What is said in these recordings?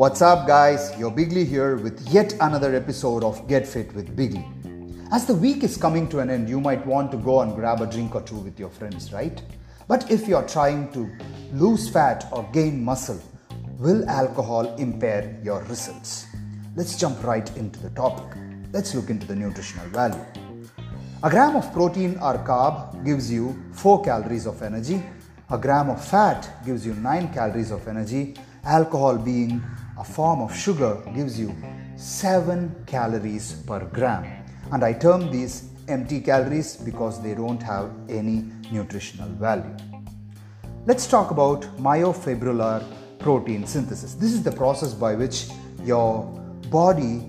What's up, guys? You're Bigly here with yet another episode of Get Fit with Bigly. As the week is coming to an end, you might want to go and grab a drink or two with your friends, right? But if you're trying to lose fat or gain muscle, will alcohol impair your results? Let's jump right into the topic. Let's look into the nutritional value. A gram of protein or carb gives you 4 calories of energy. A gram of fat gives you 9 calories of energy. Alcohol, being a form of sugar, gives you 7 calories per gram. And I term these empty calories because they don't have any nutritional value. Let's talk about myofibrillar protein synthesis. This is the process by which your body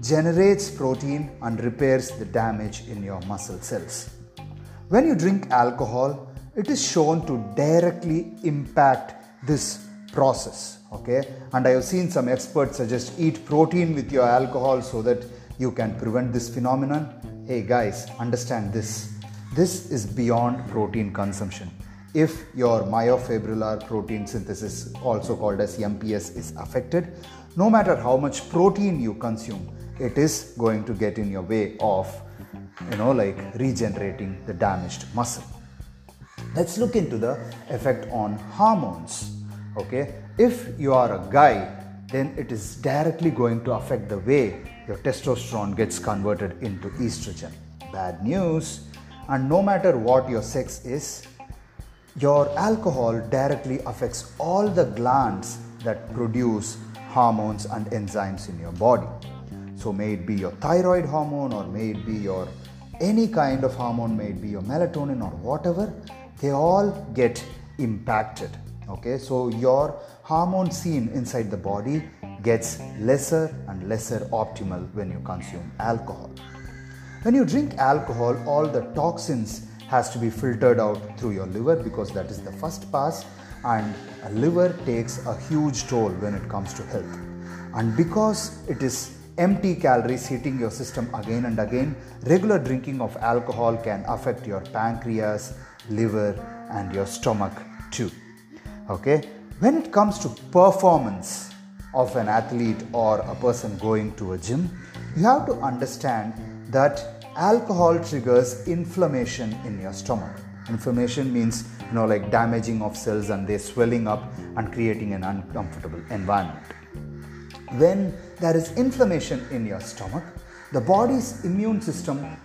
generates protein and repairs the damage in your muscle cells. When you drink alcohol, it is shown to directly impact this process. Okay, and I have seen some experts suggest eat protein with your alcohol so that you can prevent this phenomenon. Hey guys, understand this. This is beyond protein consumption. If your myofibrillar protein synthesis, also called as MPS, is affected, no matter how much protein you consume, it is going to get in your way of you know like regenerating the damaged muscle let's look into the effect on hormones okay? If you are a guy then it is directly going to affect the way your testosterone gets converted into estrogen. Bad news. And no matter what your sex is your alcohol directly affects all the glands that produce hormones and enzymes in your body. So, may it be your thyroid hormone, or may it be your any kind of hormone, may it be your melatonin or whatever, they all get impacted. Okay, so your hormone scene inside the body gets lesser and lesser optimal when you consume alcohol. When you drink alcohol, all the toxins has to be filtered out through your liver because that is the first pass and a liver takes a huge toll when it comes to health. And because it is empty calories hitting your system again and again, regular drinking of alcohol can affect your pancreas, liver, and your stomach too. Okay, when it comes to performance of an athlete or a person going to a gym, you have to understand that alcohol triggers inflammation in your stomach. Inflammation means you know like damaging of cells and they swelling up and creating an uncomfortable environment when there is inflammation in your stomach, the body's immune system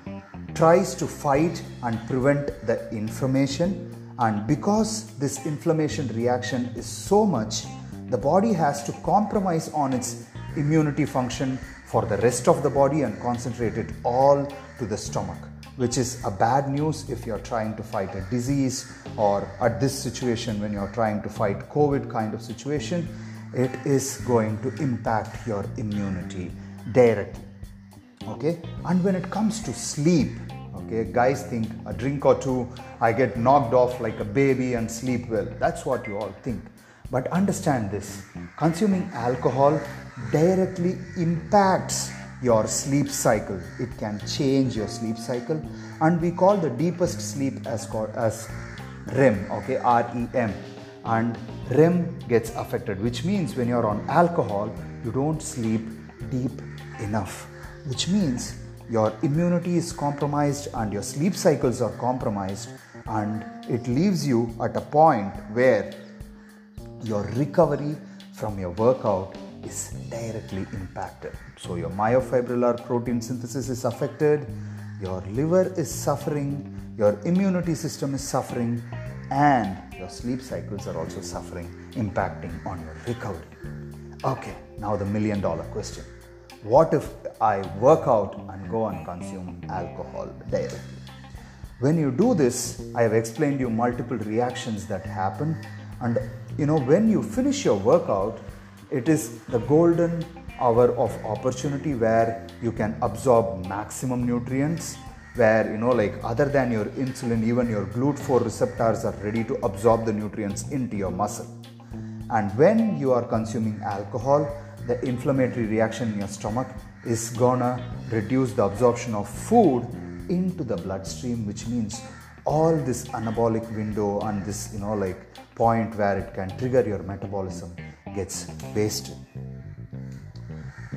tries to fight and prevent the inflammation. And because this inflammation reaction is so much, the body has to compromise on its immunity function for the rest of the body and concentrate it all to the stomach which is a bad news if you're trying to fight a disease or at this situation when you're trying to fight covid kind of situation it is going to impact your immunity directly. Okay? And when it comes to sleep okay guys think a drink or two i get knocked off like a baby and sleep well. That's what you all think. But understand this consuming alcohol directly impacts your sleep cycle. It can change your sleep cycle and we call the deepest sleep as called as rem okay r-e-m and REM gets affected, which means when you're on alcohol, you don't sleep deep enough, which means your immunity is compromised and your sleep cycles are compromised, and it leaves you at a point where your recovery from your workout is directly impacted. So, your myofibrillar protein synthesis is affected, your liver is suffering, your immunity system is suffering, and your sleep cycles are also suffering, impacting on your recovery. Okay, now the million dollar question What if I work out and go and consume alcohol directly? When you do this, I have explained you multiple reactions that happen, and you know, when you finish your workout, it is the golden hour of opportunity where you can absorb maximum nutrients where you know like other than your insulin even your glut4 receptors are ready to absorb the nutrients into your muscle and when you are consuming alcohol the inflammatory reaction in your stomach is gonna reduce the absorption of food into the bloodstream which means all this anabolic window and this you know like point where it can trigger your metabolism gets wasted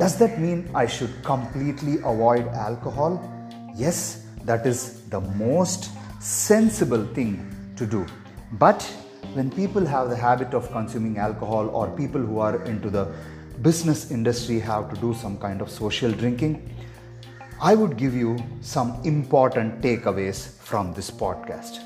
Does that mean I should completely avoid alcohol? Yes, that is the most sensible thing to do. But when people have the habit of consuming alcohol or people who are into the business industry have to do some kind of social drinking, I would give you some important takeaways from this podcast.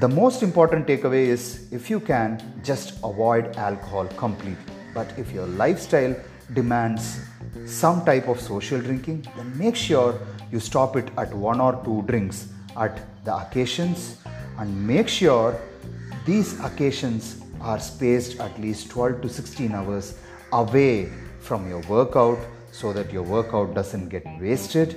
The most important takeaway is if you can, just avoid alcohol completely. But if your lifestyle demands some type of social drinking, then make sure you stop it at one or two drinks at the occasions and make sure these occasions are spaced at least 12 to 16 hours away from your workout so that your workout doesn't get wasted.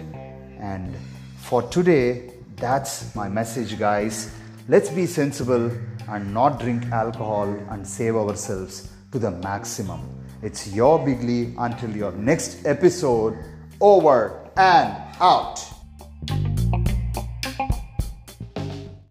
And for today, that's my message, guys. Let's be sensible and not drink alcohol and save ourselves to the maximum. It's your Bigly until your next episode. Over and out.